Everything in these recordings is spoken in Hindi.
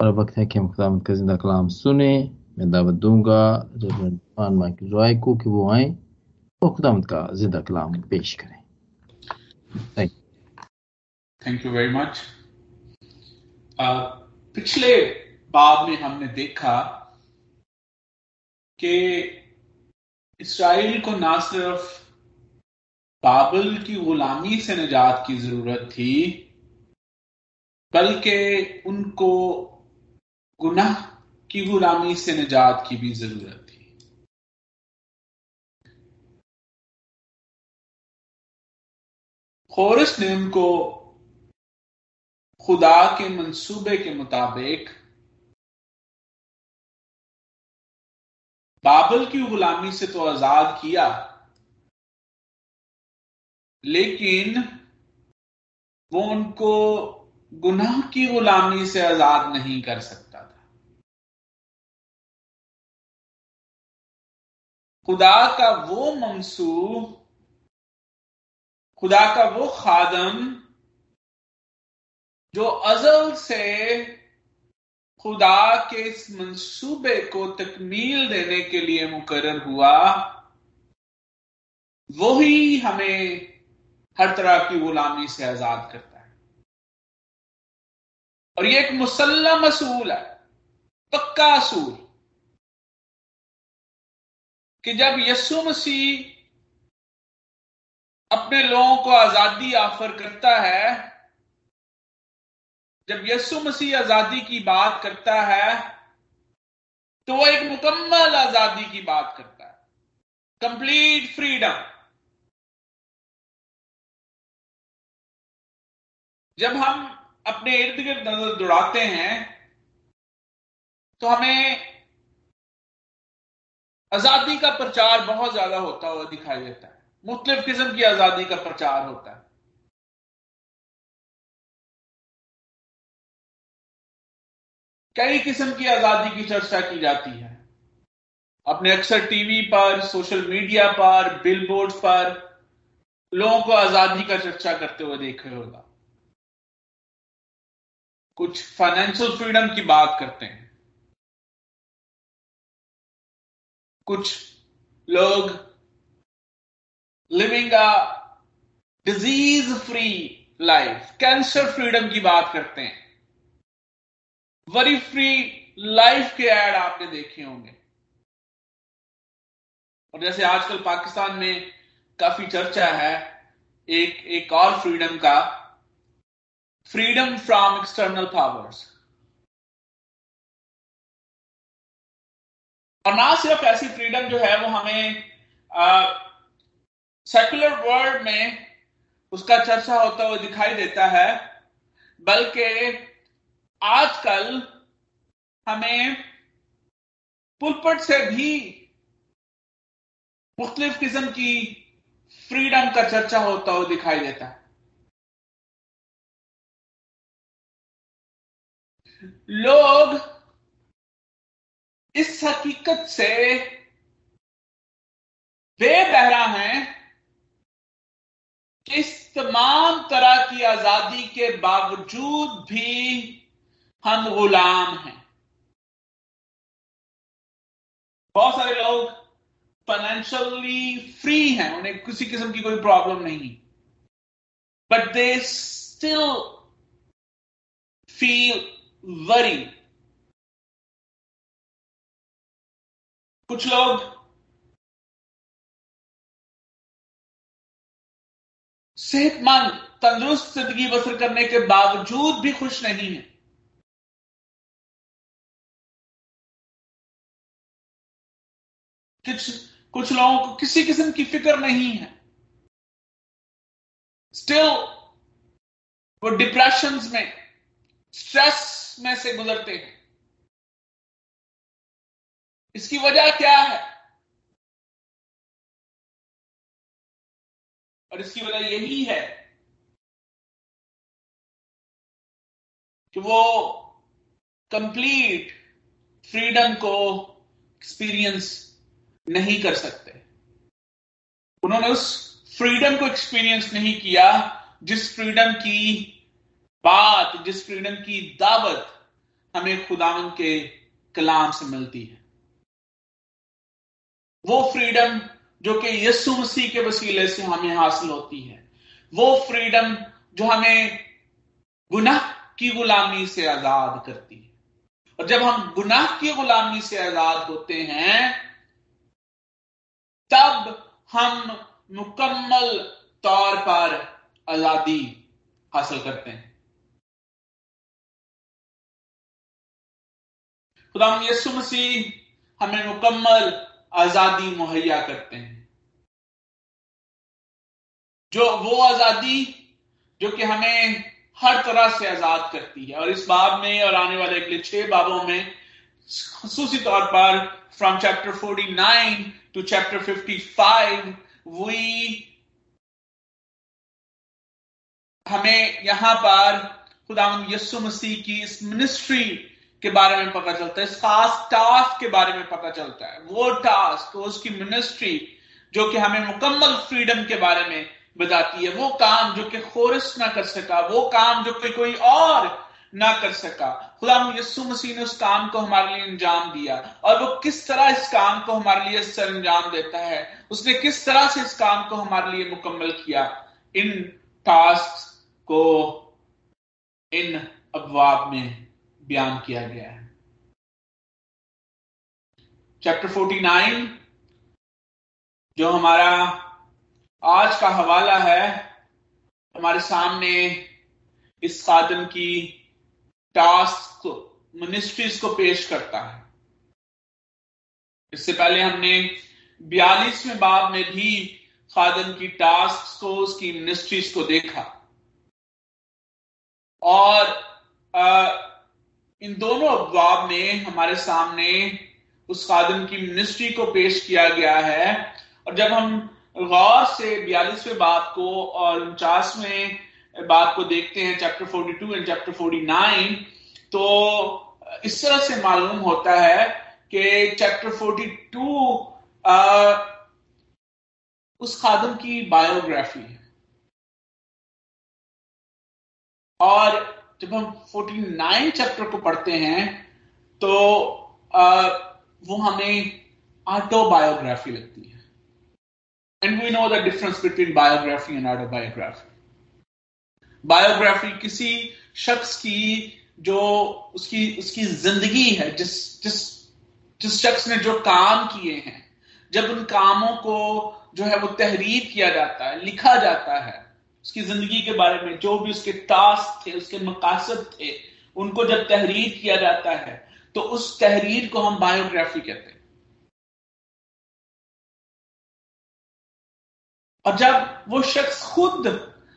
और वक्त है कि हम खुदा का ज़िंदा कलाम सुने। मैं दावत दूँगा रेवरेंड माइकल रॉय को कि वो आए और खुदा का ज़िंदा कलाम पेश करें। Thank thank you very much पिछले बाब में हमने देखा कि इसराइल को ना सिर्फ़ बाबल की गुलामी से निजात की ज़रूरत थी, बल्कि उनको गुनाह की गुलामी से निजात की भी ज़रूरत थी। खोरस ने उनको खुदा के मंसूबे के मुताबिक बाबल की गुलामी से तो आज़ाद किया, लेकिन वो उनको गुनाह की गुलामी से आज़ाद नहीं कर सकता। खुदा का वो मंसूब, खुदा का वो खादम, जो अजल से खुदा के इस मंसूबे को तकमील देने के लिए मुकर हुआ, वही हमें हर तरह की गुलामी से आज़ाद करता है। और ये एक मुसलम असूल है, पक्का असूल। कि जब यसु मसीह अपने लोगों को आज़ादी ऑफ़र करता है, जब यसु मसीह आज़ादी की बात करता है तो वो एक मुकम्मल आज़ादी की बात करता है। कंप्लीट फ्रीडम जब हम अपने इर्द गिर्द नज़र दौड़ाते हैं तो हमें आज़ादी का प्रचार बहुत ज़्यादा होता हुआ दिखाई देता है। मुख्तलिफ़ किस्म की आज़ादी का प्रचार होता है। कई किस्म की आज़ादी की चर्चा की जाती है। अपने अक्सर टीवी पर, सोशल मीडिया पर बिलबोर्ड पर लोगों को आज़ादी का चर्चा करते हुए देखे होगा। कुछ फाइनेंशियल फ्रीडम की बात करते हैं। कुछ लोग living a disease free life cancer freedom की बात करते हैं। वरी फ्री लाइफ के एड आपने देखे होंगे। और जैसे आजकल पाकिस्तान में काफ़ी चर्चा है एक एक और फ्रीडम का फ्रीडम फ्रॉम एक्सटर्नल पावर्स और ना सिर्फ़ ऐसी फ्रीडम जो है वो हमें सेकुलर वर्ल्ड में उसका चर्चा होता हुआ दिखाई देता है, बल्कि आजकल हमें पुलपट से भी मुख्तलिफ़ किस्म की फ्रीडम का चर्चा होता हुआ दिखाई देता है। लोग इस हकीकत से बेबहरा हैं कि इस तमाम तरह की आज़ादी के बावजूद भी हम गुलाम हैं। बहुत सारे लोग फाइनेंशियली फ्री हैं, उन्हें किसी किस्म की कोई प्रॉब्लम नहीं but they still feel worry कुछ लोग सेहतमंद, तंदुरुस्त ज़िंदगी बसर करने के बावजूद भी खुश नहीं है। कुछ कुछ लोगों को किसी किस्म की फ़िक्र नहीं है। स्टिल वो डिप्रेशन में स्ट्रेस में से गुजरते हैं। इसकी वजह क्या है? और इसकी वजह यही है कि वो कंप्लीट फ्रीडम को एक्सपीरियंस नहीं कर सकते। उन्होंने उस फ्रीडम को एक्सपीरियंस नहीं किया जिस फ्रीडम की बात, जिस फ्रीडम की दावत हमें खुदावन के कलाम से मिलती है। वो फ्रीडम जो कि यीशु मसीह के वसीले से हमें हासिल होती है। वो फ्रीडम जो हमें गुनाह की गुलामी से आज़ाद करती है। और जब हम गुनाह की गुलामी से आज़ाद होते हैं, तब हम मुकम्मल तौर पर आज़ादी हासिल करते हैं। खुदा यसु मसीह हमें मुकम्मल आज़ादी मुहैया करते हैं। जो वो आज़ादी जो कि हमें हर तरह से आज़ाद करती है। और इस बाब में और आने वाले अगले छह बाबों में, खसूसी तौर पर from chapter 49 to chapter 55 we हमें यहाँ पर खुदा यस्सु मसीह की इस मिनिस्ट्री के बारे में पता चलता है। इस खास टास्क के बारे में पता चलता है। वो टास्क उसकी मिनिस्ट्री जो कि हमें मुकम्मल फ्रीडम के बारे में बताती है। वो काम जो कि खोरिस ना कर सका, वो काम जो कि कोई और ना कर सका। खुदा यस्सु मसीह ने उस काम को हमारे लिए अंजाम दिया। और वो किस तरह इस काम को हमारे लिए सर अंजाम देता है? उसने किस तरह से इस काम को हमारे लिए मुकम्मल किया? इन टास्क को इन अबवाब में बयान किया गया है। चैप्टर 49 जो हमारा आज का हवाला है, हमारे सामने इस साधन की टास्क को मिनिस्ट्रीज को पेश करता है। इससे पहले हमने बयालीसवें बाब में भी खादन की टास्क को, उसकी मिनिस्ट्रीज को देखा। और इन दोनों अफवाब में हमारे सामने उस खादम की मिनिस्ट्री को पेश किया गया है। और जब हम गौर से बयालीसवें बात को और उनचासवें बात को देखते हैं चैप्टर 42 एंड चैप्टर 49 तो इस तरह से मालूम होता है कि चैप्टर 42 आ, उस खादम की बायोग्राफी है। और जब हम 49 चैप्टर को पढ़ते हैं तो आ, वो हमें ऑटोबायोग्राफी लगती है। And we know the difference between biography and autobiography biography किसी शख्स की जो उसकी उसकी ज़िंदगी है जिस जिस जिस शख्स ने जो काम किए हैं जब उन कामों को जो है वो तहरीर किया जाता है लिखा जाता है उसकी ज़िंदगी के बारे में, जो भी उसके टास्क थे, उसके मकासद थे, उनको जब तहरीर किया जाता है तो उस तहरीर को हम बायोग्राफी कहते हैं। और जब वो शख्स खुद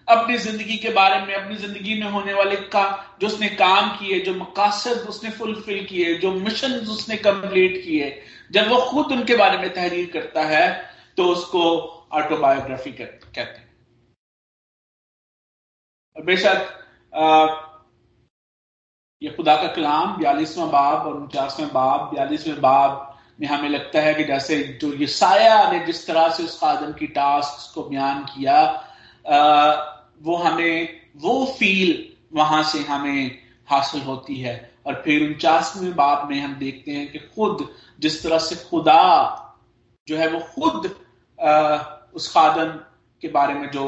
अपनी ज़िंदगी के बारे में, अपनी ज़िंदगी में होने वाले का, जो उसने काम किए, जो मकासद उसने फुलफिल किए, जो मिशन उसने कंप्लीट किए, जब वो खुद उनके बारे में तहरीर करता है तो उसको ऑटोबायोग्राफी कहते हैं। बेशक ये खुदा का कलाम बयालीसवां बाब और उनचासवें बाब बयालीसवें बाब में हमें लगता है कि जैसे जो ये साया ने जिस तरह से उस आदम की टास्क को बयान किया आ, वो हमें वो फील वहाँ से हमें हासिल होती है। और फिर उनचासवें बाब में हम देखते हैं कि खुद जिस तरह से खुदा जो है वो खुद आ, उस खादम के बारे में जो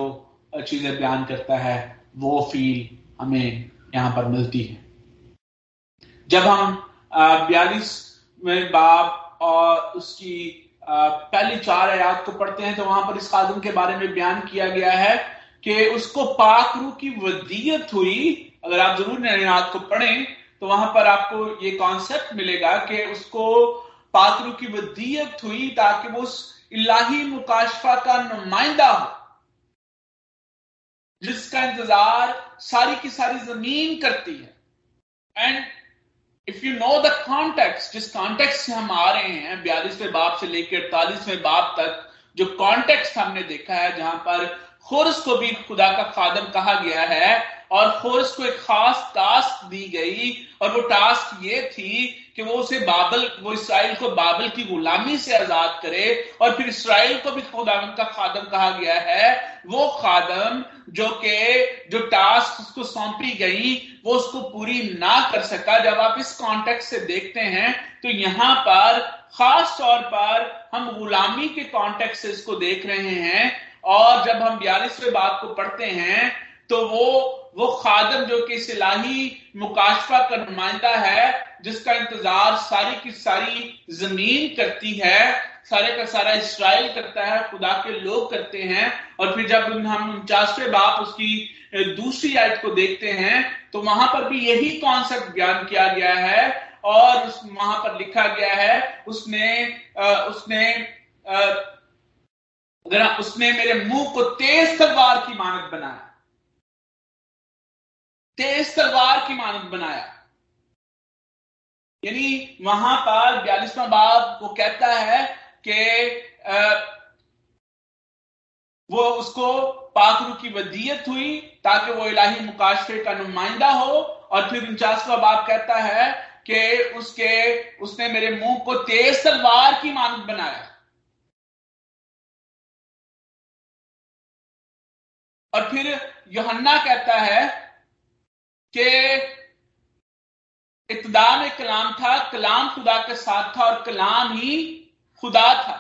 चीज़ें बयान करता है वो फील हमें यहाँ पर मिलती है। जब हम बयालीस में बाप और उसकी पहली चार आयात को पढ़ते हैं तो वहाँ पर इस खादम के बारे में बयान किया गया है कि उसको पाक रू की वदियत हुई। अगर आप ज़रूर आयात को पढ़ें तो वहाँ पर आपको ये कॉन्सेप्ट मिलेगा कि उसको पाकरू की वदीयत हुई ताकि वो उस इलाही मुकाशफा का नुमाइंदा हो। जिसका इंतज़ार सारी की सारी ज़मीन करती है। And if you know the context जिस कॉन्टेक्स्ट से हम आ रहे हैं, बयालीसवें बाप से लेकर अड़तालीसवें बाप तक, जो कॉन्टेक्स्ट हमने देखा है, जहाँ पर खुर्स को भी खुदा का खादम कहा गया है, और फोर्स को एक खास टास्क दी गई, और वो टास्क ये थी कि वो उसे बाबल, वो इसराइल को बाबल की गुलामी से आज़ाद करे और फिर इसराइल को भी खुदावन का खादम कहा गया है। वो खादम जो के, जो टास्क उसको सौंपी गई, वो उसको पूरी ना कर सका। जब आप इस कॉन्टेक्स्ट से देखते हैं तो यहाँ पर, खास तौर पर, हम गुलामी के कॉन्टेक्स्ट से इसको देख रहे हैं और जब हम बयालीसवें बात को पढ़ते हैं तो वो वो खादम जो कि सिलाही मुकाशफा का नुमाइंदा है जिसका इंतज़ार सारी की सारी ज़मीन करती है सारे का सारा इसराइल करता है खुदा के लोग करते हैं। और फिर जब हम उनचासवें बाप उसकी दूसरी आयत को देखते हैं तो वहाँ पर भी यही कॉन्सेप्ट बयान किया गया है और उस वहाँ पर लिखा गया है उसने आ, उसने अगर उसने मेरे मुँह को तेज तलवार की मानत बनाया। तेज तलवार की मानत बनाया। यानी वहाँ पर बयालीसवा बाब वो कहता है कि वो उसको पाकरू की वदीयत हुई ताकि वो इलाही मुकाशफे का नुमाइंदा हो और फिर उनचासवा बाप कहता है कि उसके, उसने मेरे मुँह को तेज तलवार की मानत बनाया। और फिर योहन्ना कहता है कि इब्तदा में कलाम था, कलाम खुदा के साथ था और कलाम ही खुदा था।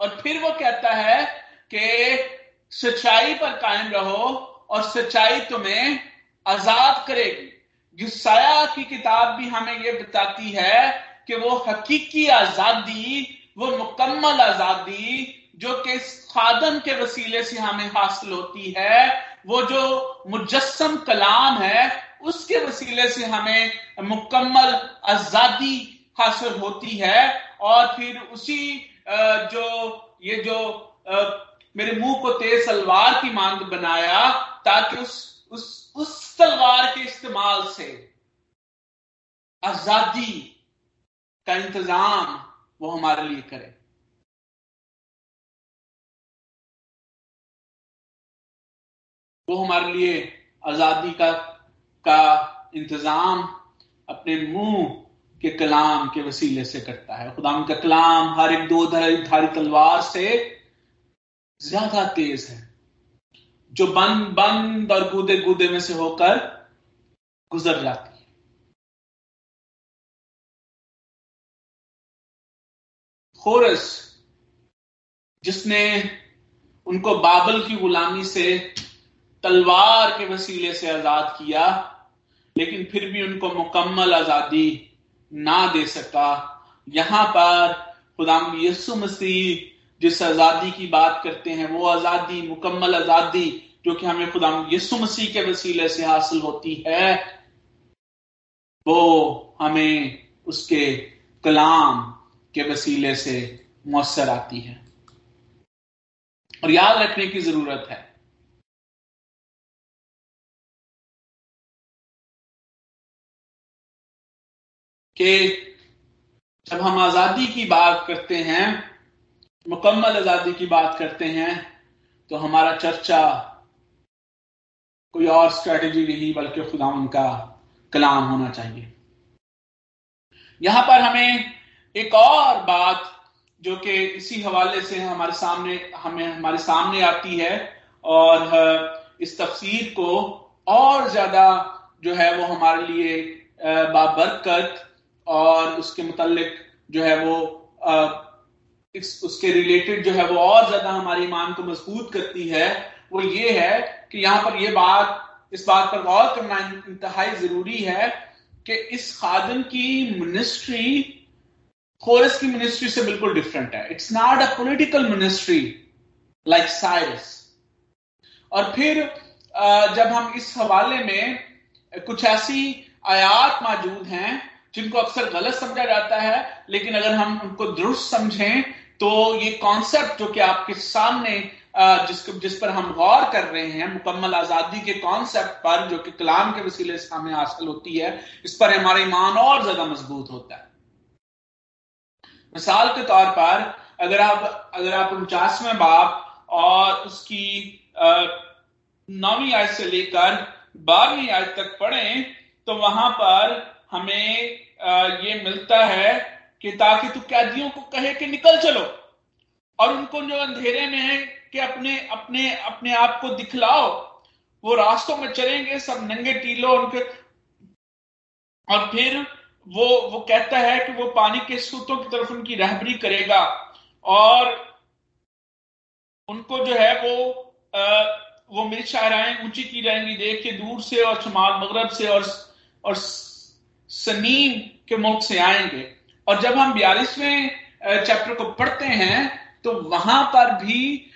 और फिर वो कहता है कि सच्चाई पर कायम रहो और सच्चाई तुम्हें आज़ाद करेगी। युसाया की किताब भी हमें यह बताती है कि वो हकीकी आज़ादी, वो मुकम्मल आज़ादी जो कि खादम के वसीले से हमें हासिल होती है वो जो मुजस्म कलाम है, उसके वसीले से हमें मुकम्मल आज़ादी हासिल होती है। और फिर उसी जो, ये जो मेरे मुँह को तेज सलवार की मांग बनाया, ताकि उस उस उस तलवार के इस्तेमाल से आज़ादी का इंतज़ाम वो हमारे लिए करे। वो हमारे लिए आज़ादी का का इंतज़ाम अपने मुँह के कलाम के वसीले से करता है। खुदा का कलाम हर एक दो धारी तलवार से ज़्यादा तेज है। जो बंद बंद और गुदे गुदे में से होकर गुजर जाती है। खोरस, जिसने उनको बाबल की गुलामी से तलवार के वसीले से आज़ाद किया, लेकिन फिर भी उनको मुकम्मल आज़ादी ना दे सका। यहाँ पर खुदाम यसु मसीह जिस आज़ादी की बात करते हैं, वो आज़ादी, मुकम्मल आज़ादी जो कि हमें खुदाम यसु मसीह के वसीले से हासिल होती है, वो हमें उसके कलाम के वसीले से मौसर आती है। और याद रखने की ज़रूरत है कि जब हम आज़ादी की बात करते हैं, मुकम्मल आज़ादी की बात करते हैं तो हमारा चर्चा कोई और स्ट्रेटेजी नहीं, बल्कि खुदा उनका कलाम होना चाहिए। यहाँ पर हमें एक और बात जो कि इसी हवाले से हमारे सामने, हमें, हमारे सामने आती है और इस तफसीर को और ज़्यादा जो है वो हमारे लिए बाबरकत और उसके मुतलक जो है वो इस, उसके रिलेटेड जो है वो और ज़्यादा हमारे ईमान को मज़बूत करती है, वो ये है कि यहाँ पर ये बात, इस बात पर गौर करना इंतहाई ज़रूरी है कि इस खादम की मिनिस्ट्री खोरस की मिनिस्ट्री से बिल्कुल डिफरेंट है। It's not a political ministry like Cyrus और फिर जब हम इस हवाले में कुछ ऐसी आयात मौजूद हैं जिनको अक्सर गलत समझा जाता है, लेकिन अगर हम उनको दुरुस्त समझें तो ये कॉन्सेप्ट जो कि आपके सामने जिस जिस पर हम गौर कर रहे हैं, मुकम्मल आज़ादी के कॉन्सेप्ट पर, जो कि कलाम के वसीले से हमें हासिल होती है, इस पर हमारा ईमान और ज़्यादा मज़बूत होता है। मिसाल के तौर पर, अगर आप अगर आप उनचासवें बाप और उसकी नौवीं आयत से लेकर बारहवीं आज तक पढ़ें तो वहाँ पर हमें ये मिलता है कि ताकि तू कैदियों को कहे कि निकल चलो और उनको जो अंधेरे में है कि अपने अपने अपने आप को दिखलाओ। वो रास्तों में चलेंगे सब नंगे टीलो उनके और फिर वो वो कहता है कि वो पानी के सूतों की तरफ़ उनकी रहबरी करेगा और उनको जो है वो आ, वो मेरी शायराएँ ऊँची की जाएँगी देख के दूर से और शुमाल मगरब से और और सनीम के मुल्क से आएँगे। और जब हम बयालीसवें चैप्टर को पढ़ते हैं तो वहाँ पर भी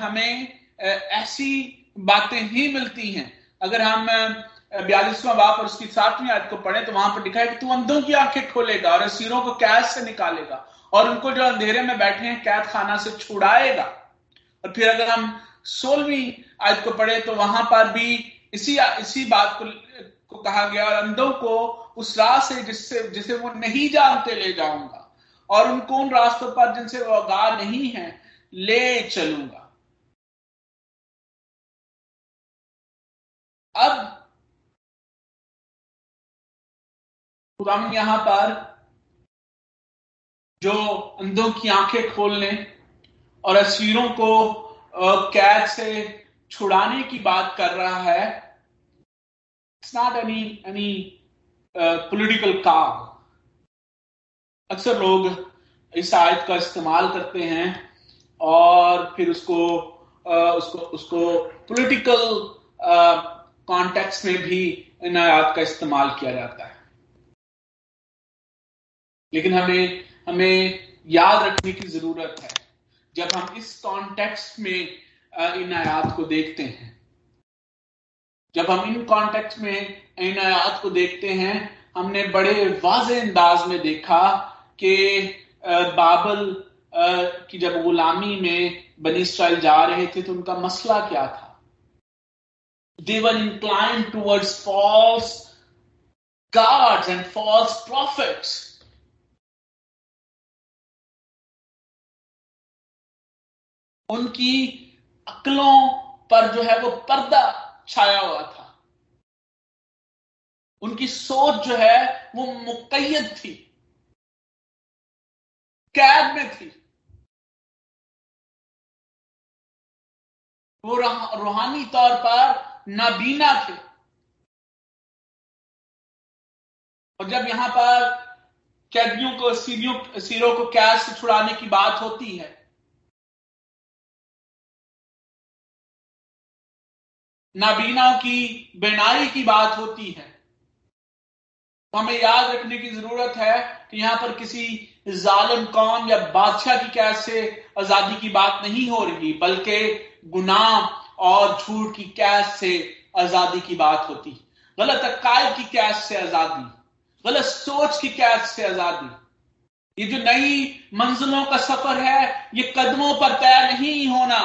हमें ऐसी बातें ही मिलती हैं। अगर हम बयालीसवा बाप और उसकी सातवीं आयत को पढ़े तो वहाँ पर लिखा है कि तू अंधों की आँखें खोलेगा और असीरों को कैद से निकालेगा और उनको जो अंधेरे में बैठे हैं कैद खाना से छुड़ाएगा। और फिर अगर हम सोलहवीं आयत को पढ़े तो वहाँ पर भी इसी इसी बात को, को कहा गया और अंधों को उस राह से जिससे, जिसे वो नहीं जानते ले जाऊँगा। और उनको उन रास्तों पर जिनसे वो आगाह नहीं है, ले चलूँगा। अब खुदाम यहाँ पर जो अंधों की आँखें खोलने और अस्वीरों को कैद से छुड़ाने की बात कर रहा है it's not any any political काम अक्सर लोग इस आयत का इस्तेमाल करते हैं और फिर उसको uh, उसको उसको पॉलिटिकल कॉन्टेक्स्ट में भी इन आयात का इस्तेमाल किया जाता है। लेकिन हमें हमें याद रखने की ज़रूरत है। जब हम इस कॉन्टेक्स्ट में इन आयात को देखते हैं जब हम इन कॉन्टेक्स्ट में, इन आयात को देखते हैं, हमने बड़े वाज अंदाज में देखा कि बाबल की जब गुलामी में बनी इसराइल जा रहे थे तो उनका मसला क्या था they incline towards false false and false prophets. उनकी अकलों पर जो है वो पर्दा छाया हुआ था। उनकी सोच जो है, वो मुकैद थी। कैद में थी। वो रूहानी तौर पर नाबीना थे। और जब यहाँ पर कैदियों को सीरियों सीरों को कैद से छुड़ाने की बात होती है नाबीना की, बेनाई की बात होती है। तो हमें याद रखने की ज़रूरत है कि यहाँ पर किसी जालिम कौम या बादशाह की कैद से आज़ादी की बात नहीं हो रही, बल्कि गुनाह और झूठ की कैद से आज़ादी की बात होती गलत अकायद की कैद से आज़ादी, गलत सोच की कैद से आज़ादी। ये जो नई मंजिलों का सफ़र है, ये कदमों पर तय नहीं होना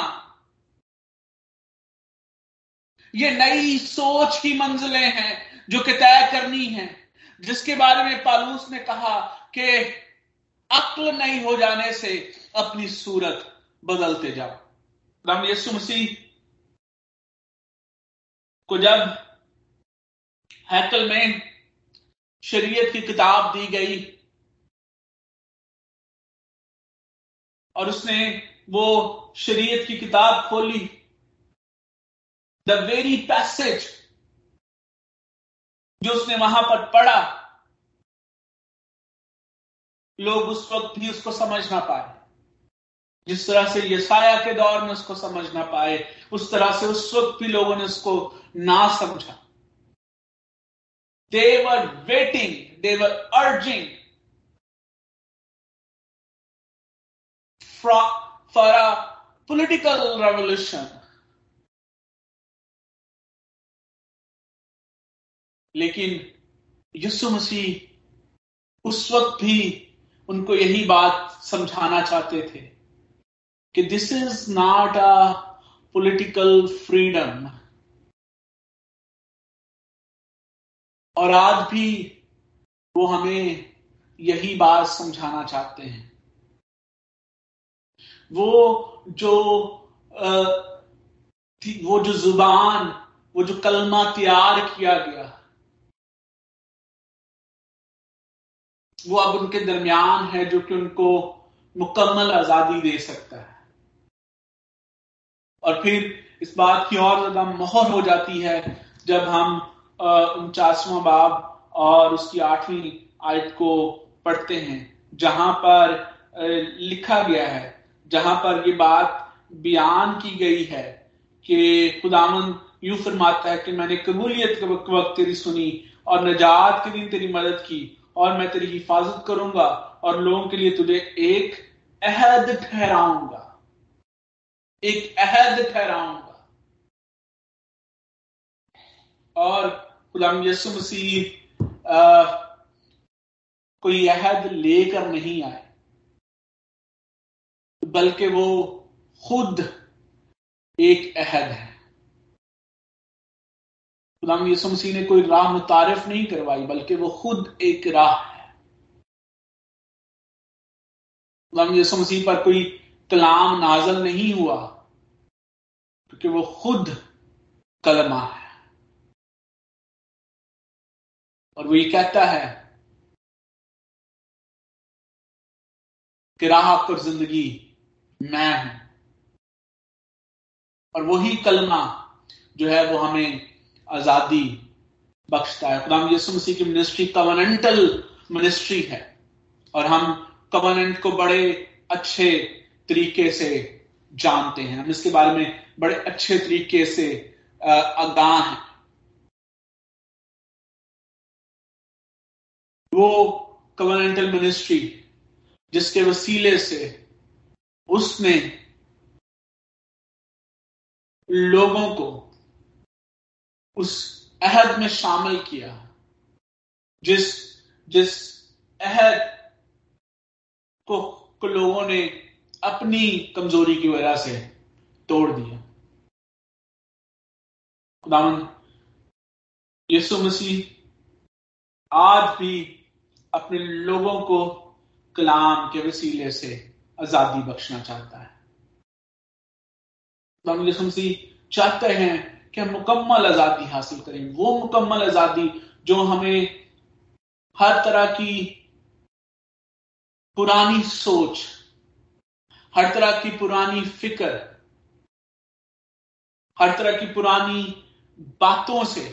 ये नई सोच की मंजिलें हैं जो कि तय करनी है, जिसके बारे में पालूस ने कहा कि अक्ल नहीं हो जाने से अपनी सूरत बदलते जाओ। राम यसु मसीह को जब हैकल में शरीयत की किताब दी गई और उसने वो शरीयत की किताब खोली द वेरी पैसेज जो उसने वहाँ पर पढ़ा, लोग उस वक्त भी उसको समझ ना पाए। जिस तरह से यसाया के दौर में उसको समझ ना पाए, उस तरह से उस वक्त भी लोगों ने उसको ना समझा। They were waiting they were urging for a political revolution लेकिन यीशु मसीह उस वक्त भी उनको यही बात समझाना चाहते थे कि this is not a political freedom और आज भी वो हमें यही बात समझाना चाहते हैं। वो जो आ, वो जो ज़ुबान वो जो कलमा तैयार किया गया वो अब उनके दरमियान है जो कि उनको मुकम्मल आज़ादी दे सकता है। और फिर इस बात की और ज़्यादा मोहर हो जाती है जब हम उनचासवा बाब और उसकी आठवीं आयत को पढ़ते हैं, जहाँ पर लिखा गया है, जहाँ पर ये बात बयान की गई है कि खुदामन यूँ फरमाता है कि मैंने कबूलियत के वक्त तेरी सुनी और नजात के दिन तेरी मदद की और मैं तेरी हिफाजत करूँगा और लोगों के लिए तुझे एक अहद ठहराऊँगा। एक अहद ठहराऊँगा। और गुलाम यसु मसीह कोई अहद लेकर नहीं आए, बल्कि वो खुद एक अहद है। गुलाम यसु मसीह ने कोई राह मुतारफ नहीं करवाई, बल्कि वो खुद एक राह है। गुलाम यसु मसीह पर कोई कलाम नाजल नहीं हुआ, क्योंकि वो खुद कलमा है। और वो ये कहता है कि राह पर ज़िंदगी मैं हूँ। और वही कलमा जो है वो हमें आज़ादी बख्शता है। खुदाम यसु मसीह की मिनिस्ट्री कवर्नेंटल मिनिस्ट्री है। और हम कवर्नेंट को बड़े अच्छे तरीके से जानते हैं। हम इसके बारे में बड़े अच्छे तरीके से आगाह हैं। वो कवर्नेंटल मिनिस्ट्री जिसके वसीले से उसने लोगों को उस अहद में शामिल किया। जिस जिस अहद को, को लोगों ने अपनी कमज़ोरी की वजह से तोड़ दिया। खुदावन यीशु मसीह आज भी अपने लोगों को कलाम के वसीले से आज़ादी बख्शना चाहता है। यीशु मसीह चाहते हैं कि हम मुकम्मल आज़ादी हासिल करें। वो मुकम्मल आज़ादी जो हमें हर तरह की पुरानी सोच, हर तरह की पुरानी फ़िक्र, हर तरह की पुरानी बातों से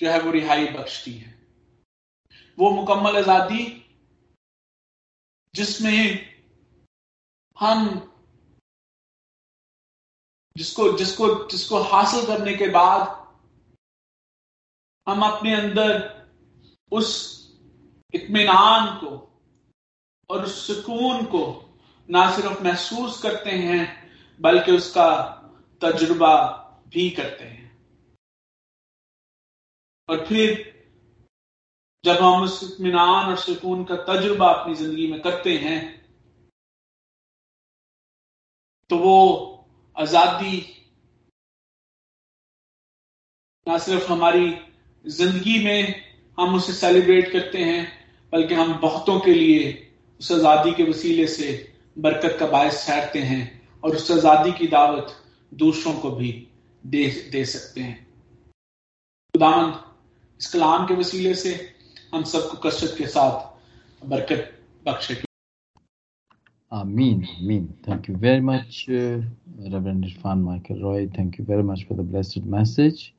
जो है वो रिहाई बख्शती है। वो मुकम्मल आज़ादी जिसमें हम जिसको जिसको जिसको हासिल करने के बाद हम अपने अंदर उस इतमान को और उस सुकून को ना सिर्फ़ महसूस करते हैं, बल्कि उसका तजुर्बा भी करते हैं। और फिर जब हम उस इतमान और सुकून का तजुर्बा अपनी ज़िंदगी में करते हैं तो वो आज़ादी ना सिर्फ़ हमारी ज़िंदगी में हम उसे सेलिब्रेट करते हैं, बल्कि हम बहुतों के लिए उस आज़ादी के वसीले से बरकत का बायस ठहरते हैं और उस आज़ादी की दावत दूसरों को भी दे दे सकते हैं। खुदावंद, इस कलाम के वसीले से हम सबको कसरत के साथ बरकत बख्शे। Amin. Amin. Thank you very much, uh, Reverend Irfan Michael Roy. Thank you very much for the blessed message.